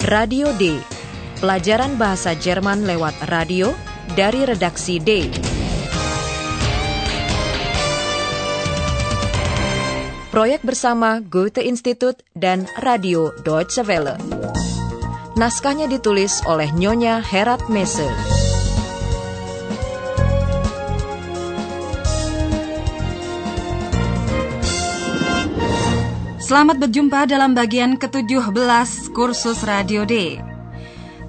Radio D. Pelajaran bahasa Jerman lewat radio dari redaksi D. Proyek bersama Goethe Institut dan Radio Deutsche Welle. Naskahnya ditulis oleh Nyonya Herat Messe. Selamat berjumpa dalam bagian ke-17 kursus Radio D.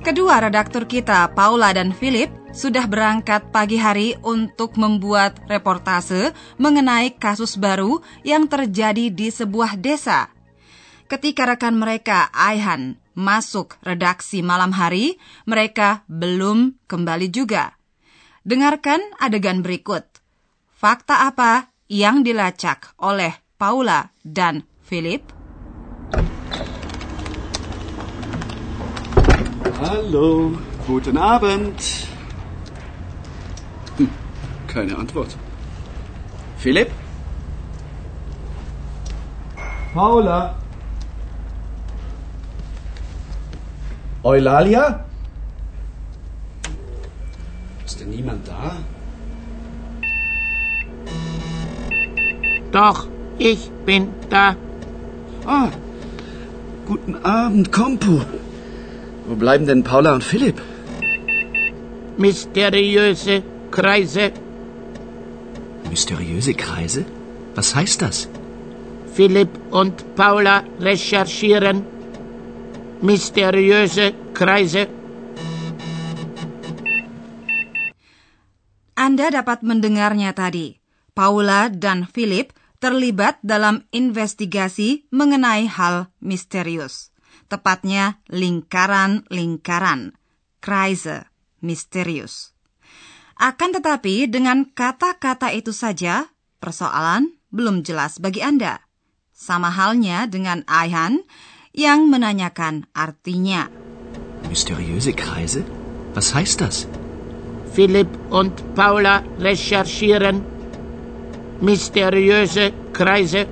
Kedua redaktur kita, Paula dan Philip, sudah berangkat pagi hari untuk membuat reportase mengenai kasus baru yang terjadi di sebuah desa. Ketika rekan mereka, Aihan, masuk redaksi malam hari, mereka belum kembali juga. Dengarkan adegan berikut. Fakta apa yang dilacak oleh Paula dan Philipp? Hallo, guten Abend. Hm, keine Antwort. Philipp? Paula? Eulalia? Ist denn niemand da? Doch, ich bin da. Ah, guten Abend, Kompo. Wo bleiben denn Paula und Philipp? Mysteriöse Kreise. Mysteriöse Kreise? Was heißt das? Philipp und Paula recherchieren. Mysteriöse Kreise. Anda dapat mendengarnya tadi. Paula dan Philip terlibat dalam investigasi mengenai hal misterius. Tepatnya lingkaran-lingkaran. Kreise, misterius. Akan tetapi dengan kata-kata itu saja, persoalan belum jelas bagi Anda. Sama halnya dengan Aihan yang menanyakan artinya. Mysteriöse Kreise? Was heißt das? Philipp und Paula recherchieren. Mysteriöse Kreise.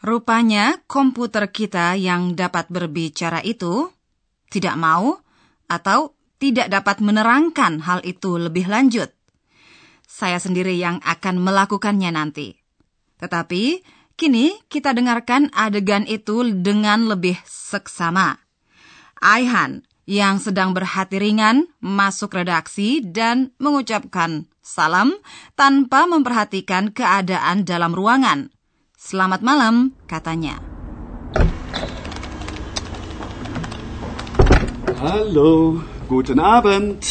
Rupanya komputer kita yang dapat berbicara itu tidak mau atau tidak dapat menerangkan hal itu lebih lanjut. Saya sendiri yang akan melakukannya nanti. Tetapi kini kita dengarkan adegan itu dengan lebih seksama. Aihan yang sedang berhati ringan masuk redaksi dan mengucapkan salam tanpa memperhatikan keadaan dalam ruangan. Selamat malam, katanya. Hallo, guten Abend.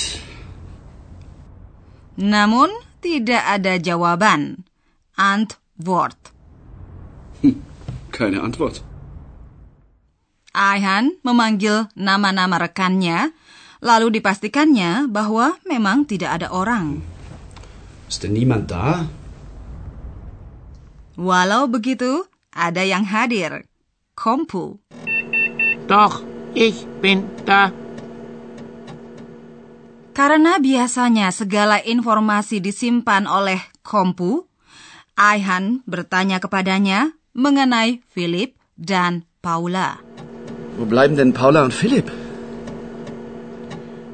Namun tidak ada jawaban. Antwort. Keine Antwort. Aihan memanggil nama-nama rekannya, lalu dipastikannya bahwa memang tidak ada orang. Ist denn niemand da? Walau begitu, ada yang hadir. Kompu. Doch, ich bin da. Karena biasanya segala informasi disimpan oleh Kompu, Aihan bertanya kepadanya mengenai Philip dan Paula. Wo bleiben denn Paula und Philipp?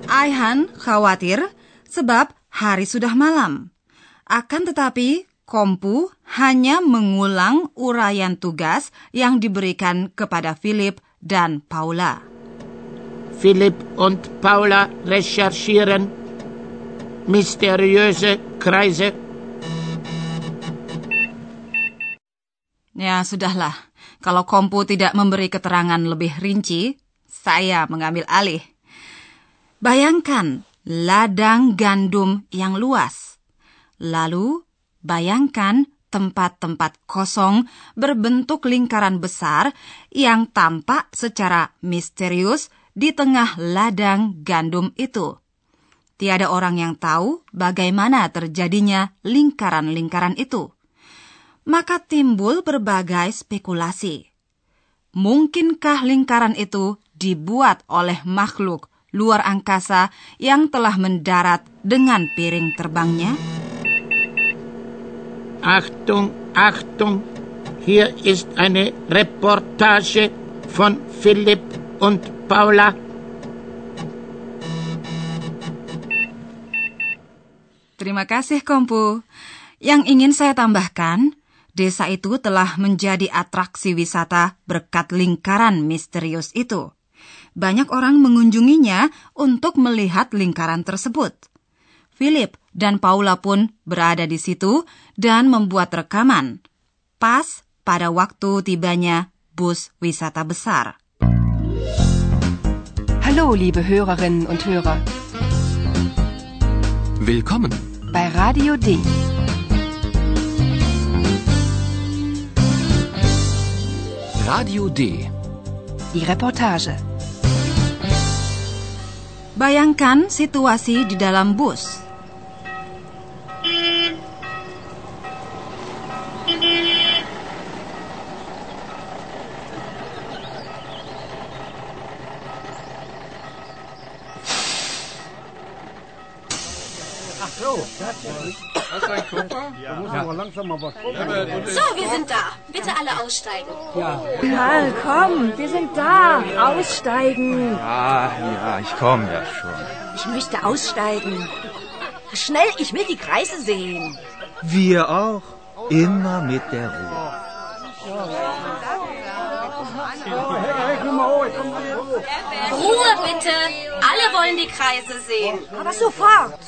Aihan khawatir sebab hari sudah malam. Akan tetapi, Kompu hanya mengulang uraian tugas yang diberikan kepada Philip dan Paula. Philipp und Paula recherchieren. Mysteriöse Kreise. Ya, sudahlah. Kalau Kompu tidak memberi keterangan lebih rinci, saya mengambil alih. Bayangkan ladang gandum yang luas. Lalu, bayangkan tempat-tempat kosong berbentuk lingkaran besar yang tampak secara misterius di tengah ladang gandum itu. Tiada orang yang tahu bagaimana terjadinya lingkaran-lingkaran itu maka timbul berbagai spekulasi. Mungkinkah lingkaran itu dibuat oleh makhluk luar angkasa yang telah mendarat dengan piring terbangnya? Achtung, Achtung, hier ist eine Reportage von Philipp und Paula. Terima kasih, Kompu. Yang ingin saya tambahkan, desa itu telah menjadi atraksi wisata berkat lingkaran misterius itu. Banyak orang mengunjunginya untuk melihat lingkaran tersebut. Philip dan Paula pun berada di situ dan membuat rekaman. Pas pada waktu tibanya bus wisata besar. Hallo, liebe Hörerinnen und Hörer. Willkommen bei Radio D. Radio D. Die Reportage. Bayangkan situasi di dalam bus. So, wir sind da. Bitte alle aussteigen. Karl, komm, wir sind da. Aussteigen. Ja, ja, ich komme ja schon. Ich möchte aussteigen. Schnell, ich will die Kreise sehen. Wir auch. Immer mit der Ruhe. Ruhe bitte. Alle wollen die Kreise sehen. Aber sofort.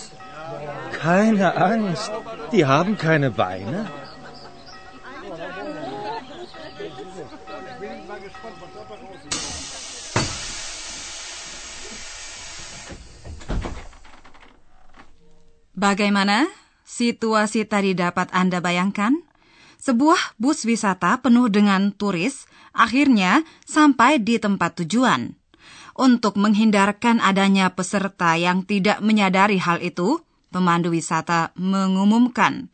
Keine Angst. Die haben keine Beine. Bagaimana situasi tadi dapat Anda bayangkan? Sebuah bus wisata penuh dengan turis akhirnya sampai di tempat tujuan. Untuk menghindarkan adanya peserta yang tidak menyadari hal itu, pemandu wisata mengumumkan,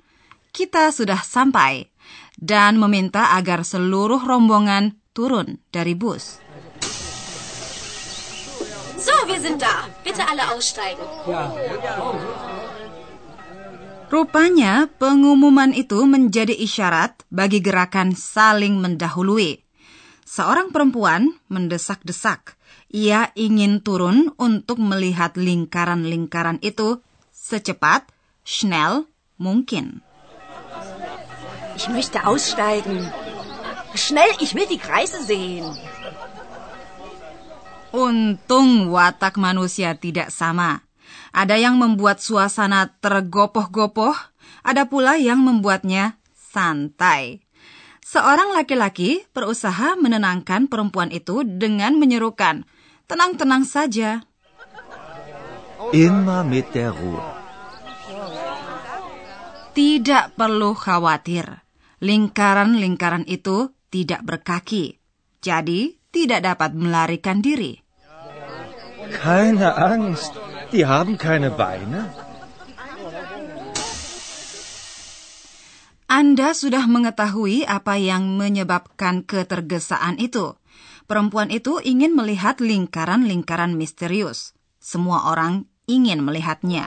"Kita sudah sampai," dan meminta agar seluruh rombongan turun dari bus. So, wir sind da. Bitte alle aussteigen. Rupanya pengumuman itu menjadi isyarat bagi gerakan saling mendahului. Seorang perempuan mendesak-desak. Ia ingin turun untuk melihat lingkaran-lingkaran itu secepat, schnell mungkin. Ich möchte aussteigen. Schnell, ich will die Kreise sehen. Untung watak manusia tidak sama. Ada yang membuat suasana tergopoh-gopoh, ada pula yang membuatnya santai. Seorang laki-laki berusaha menenangkan perempuan itu dengan menyerukan, "Tenang-tenang saja." Immer mit der Ruhe. Tidak perlu khawatir. Lingkaran-lingkaran itu tidak berkaki. Jadi, tidak dapat melarikan diri. Keine Angst. Die haben keine Beine. Anda sudah mengetahui apa yang menyebabkan ketergesaan itu. Perempuan itu ingin melihat lingkaran-lingkaran misterius. Semua orang ingin melihatnya.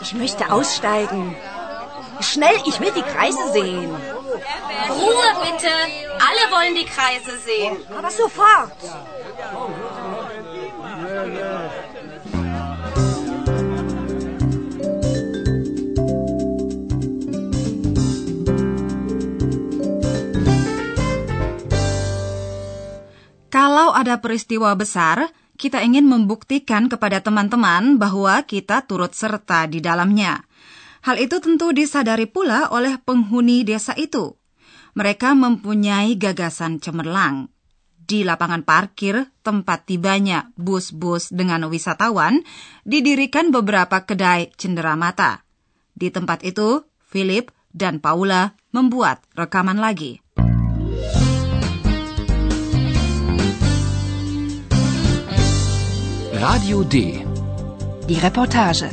Ich möchte aussteigen. Schnell, ich will die Kreise sehen. Ruhe bitte. Alle wollen die Kreise sehen. Aber sofort. Kalau ada peristiwa besar, kita ingin membuktikan kepada teman-teman bahwa kita turut serta di dalamnya. Hal itu tentu disadari pula oleh penghuni desa itu. Mereka mempunyai gagasan cemerlang. Di lapangan parkir tempat tibanya bus-bus dengan wisatawan, didirikan beberapa kedai cenderamata. Di tempat itu, Philip dan Paula membuat rekaman lagi. Radio D. Die Reportage.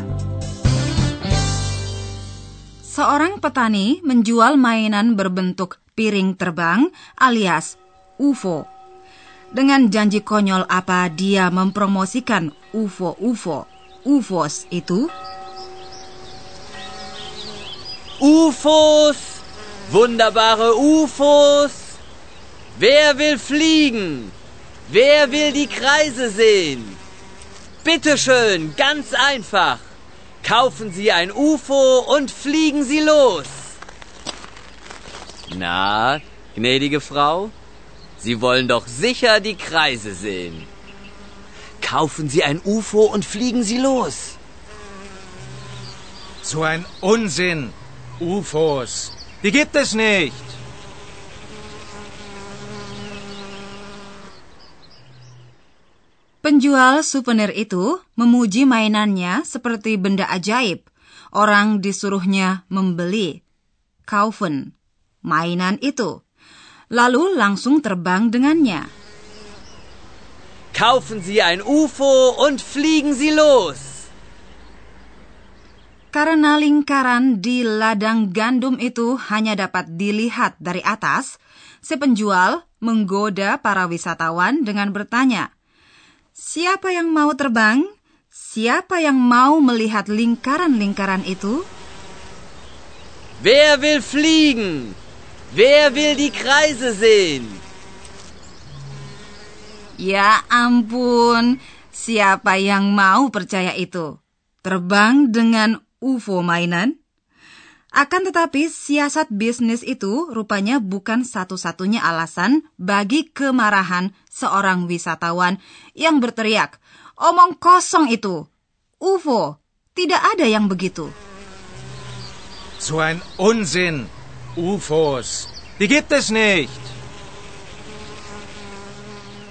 Seorang petani menjual mainan berbentuk piring terbang alias UFO. Dengan janji konyol apa dia mempromosikan UFO-UFO, UFOs itu? UFOs! Wunderbare UFOs! Wer will fliegen? Wer will die Kreise sehen? Bitte schön, ganz einfach. Kaufen Sie ein UFO und fliegen Sie los. Na, gnädige Frau, Sie wollen doch sicher die Kreise sehen. Kaufen Sie ein UFO und fliegen Sie los. So ein Unsinn. UFOs. Die gibt es nicht. Penjual souvenir itu memuji mainannya seperti benda ajaib. Orang disuruhnya membeli. Kaufen, mainan itu. Lalu langsung terbang dengannya. Kaufen Sie ein UFO und fliegen Sie los. Karena lingkaran di ladang gandum itu hanya dapat dilihat dari atas, si penjual menggoda para wisatawan dengan bertanya, "Siapa yang mau terbang? Siapa yang mau melihat lingkaran-lingkaran itu?" Wer will fliegen? Wer will die Kreise sehen? Ya ampun, siapa yang mau percaya itu? Terbang dengan UFO mainan? Akan tetapi, siasat bisnis itu rupanya bukan satu-satunya alasan bagi kemarahan seorang wisatawan yang berteriak, "Omong kosong itu! UFO! Tidak ada yang begitu!" So ein Unsinn. UFOs. Die gibt es nicht.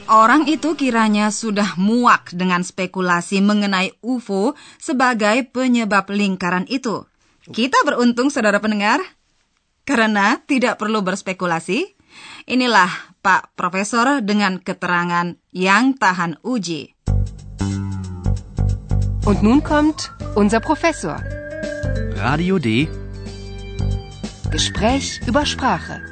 Orang itu kiranya sudah muak dengan spekulasi mengenai UFO sebagai penyebab lingkaran itu. Kita beruntung, saudara pendengar, karena tidak perlu berspekulasi. Inilah Pak Profesor dengan keterangan yang tahan uji. Und nun kommt unser Professor. Radio D. Gespräch über Sprache.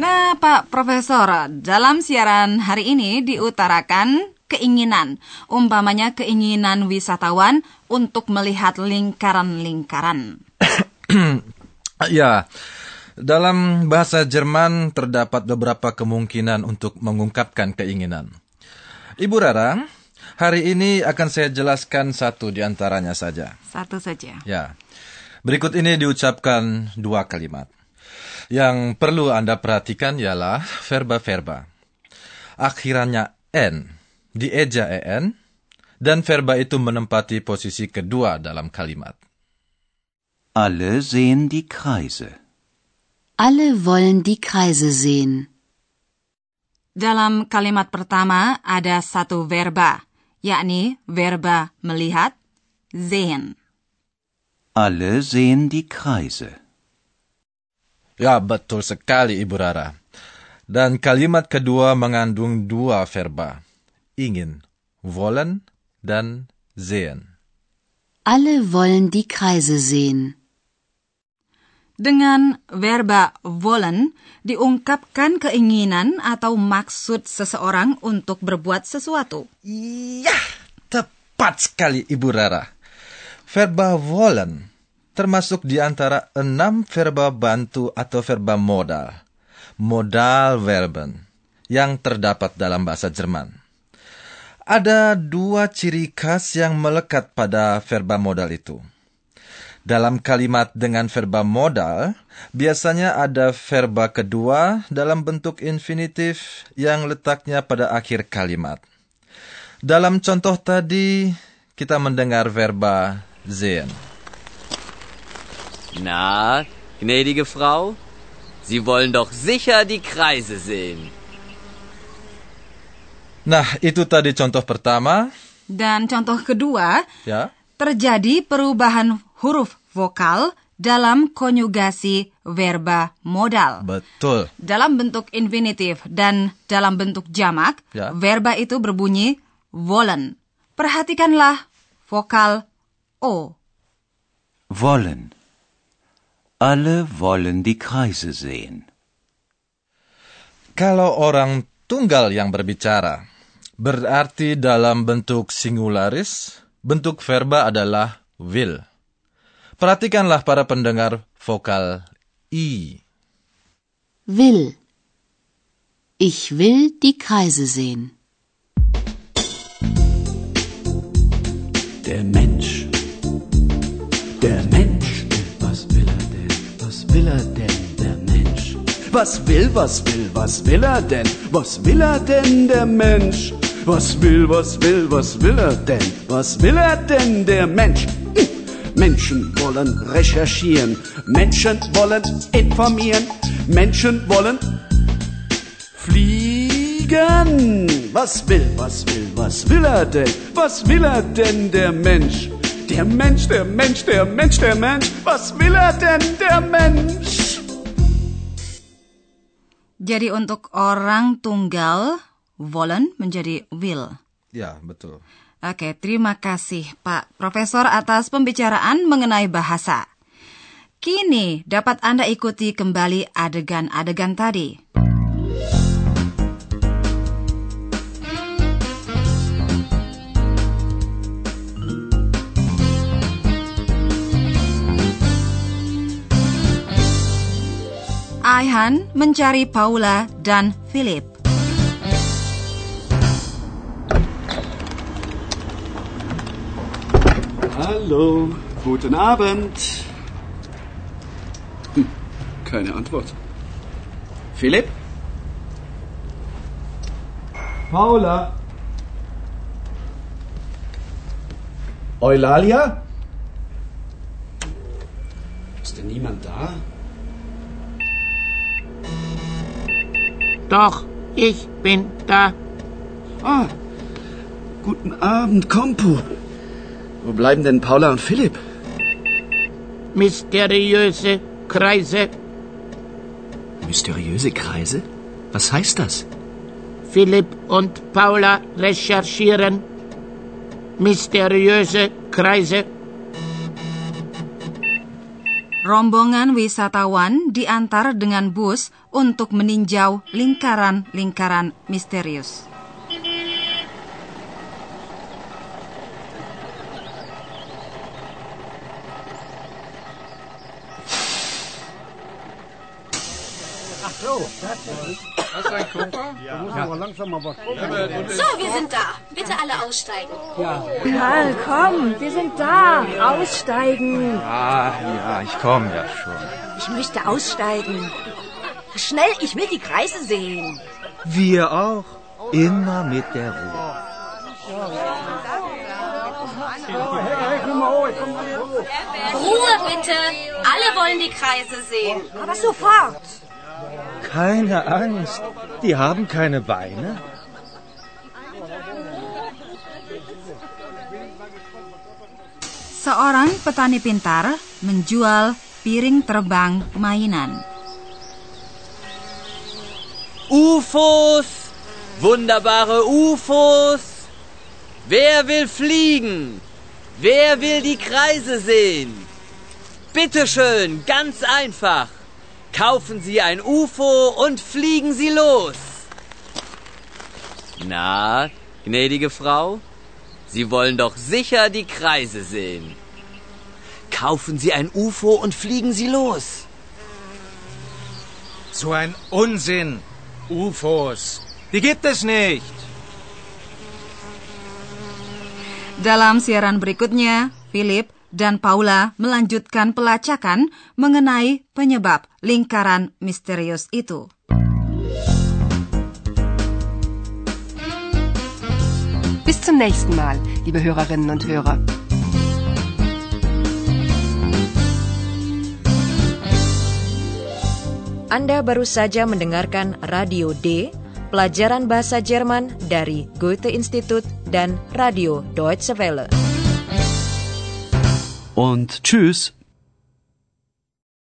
Nah, Pak Profesor, dalam siaran hari ini diutarakan keinginan, umpamanya keinginan wisatawan untuk melihat lingkaran-lingkaran. ya, dalam bahasa Jerman terdapat beberapa kemungkinan untuk mengungkapkan keinginan. Ibu Rara, hari ini akan saya jelaskan satu di antaranya saja. Satu saja. Ya. Berikut ini diucapkan dua kalimat. Yang perlu Anda perhatikan ialah verba-verba. Akhirannya N, dieja EN, dan verba itu menempati posisi kedua dalam kalimat. Alle sehen die Kreise. Alle wollen die Kreise sehen. Dalam kalimat pertama ada satu verba, yakni verba melihat, sehen. Alle sehen die Kreise. Ya, betul sekali Ibu Rara. Dan kalimat kedua mengandung dua verba. Ingin, wollen, dan sehen. Alle wollen die Kreise sehen. Dengan verba wollen diungkapkan keinginan atau maksud seseorang untuk berbuat sesuatu. Iya, tepat sekali Ibu Rara. Verba wollen termasuk di antara enam verba bantu atau verba modal, modal verben, yang terdapat dalam bahasa Jerman. Ada dua ciri khas yang melekat pada verba modal itu. Dalam kalimat dengan verba modal, biasanya ada verba kedua dalam bentuk infinitif yang letaknya pada akhir kalimat. Dalam contoh tadi, kita mendengar verba sehen. Na, gnädige Frau, Sie wollen doch sicher die Kreise sehen. Nah, itu tadi contoh pertama. Dan contoh kedua, ya. terjadi perubahan huruf vokal dalam konjugasi verba modal. Betul. Dalam bentuk infinitif dan dalam bentuk jamak, ya. verba itu berbunyi wollen. Perhatikanlah vokal O. Wollen. Alle wollen die Kreise sehen. Kalau orang tunggal yang berbicara, berarti dalam bentuk singularis, bentuk verba adalah will. Perhatikanlah para pendengar vokal I. Will. Ich will die Kreise sehen. Der Mensch. Der Mensch. Was will er denn? Was will er denn, der Mensch? Was will, was will, was will er denn? Was will er denn, der Mensch? Was will, was will, was will er denn? Was will er denn, der Mensch? Menschen wollen recherchieren, Menschen wollen informieren, Menschen wollen fliegen. Was will, was will, was will er denn? Was will er denn, der Mensch? Der Mensch, der Mensch, der Mensch, der Mensch. Was will er denn, der Mensch? Jadi untuk orang tunggal, wollen menjadi will. Ya, betul. Oke, terima kasih Pak Profesor atas pembicaraan mengenai bahasa. Kini dapat Anda ikuti kembali adegan-adegan tadi. Aihan mencari Paula dan Philip. Hallo, guten Abend. Hm, keine Antwort. Philipp? Paula? Eulalia? Ist denn niemand da? Doch, ich bin da. Ah, guten Abend, Kompo. Wo bleiben denn Paula und Philipp? Mysteriöse Kreise. Mysteriöse Kreise? Was heißt das? Philipp und Paula recherchieren. Mysteriöse Kreise. Rombongan wisatawan diantar dengan bus untuk meninjau lingkaran-lingkaran misterius. So, wir sind da. Bitte alle aussteigen. Karl, komm, wir sind da. Aussteigen. Ah, ja, ich komme ja schon. Ich möchte aussteigen. Schnell, ich will die Kreise sehen. Wir auch. Immer mit der Ruhe. Ruhe bitte. Alle wollen die Kreise sehen. Aber sofort. Keine Angst. Die haben keine Beine. Seorang petani pintar menjual piring terbang mainan. UFOs! Wunderbare UFOs! Wer will fliegen? Wer will die Kreise sehen? Bitteschön, ganz einfach. Kaufen Sie ein UFO und fliegen Sie los. Na, gnädige Frau, Sie wollen doch sicher die Kreise sehen. Kaufen Sie ein UFO und fliegen Sie los. So ein Unsinn. UFOs. Die gibt es nicht. Dalam siaran berikutnya, Philip dan Paula melanjutkan pelacakan mengenai penyebab lingkaran misterius itu. Bis zum nächsten Mal, liebe Hörerinnen und Hörer. Anda baru saja mendengarkan Radio D, pelajaran bahasa Jerman dari Goethe Institut dan Radio Deutsche Welle. Und tschüss.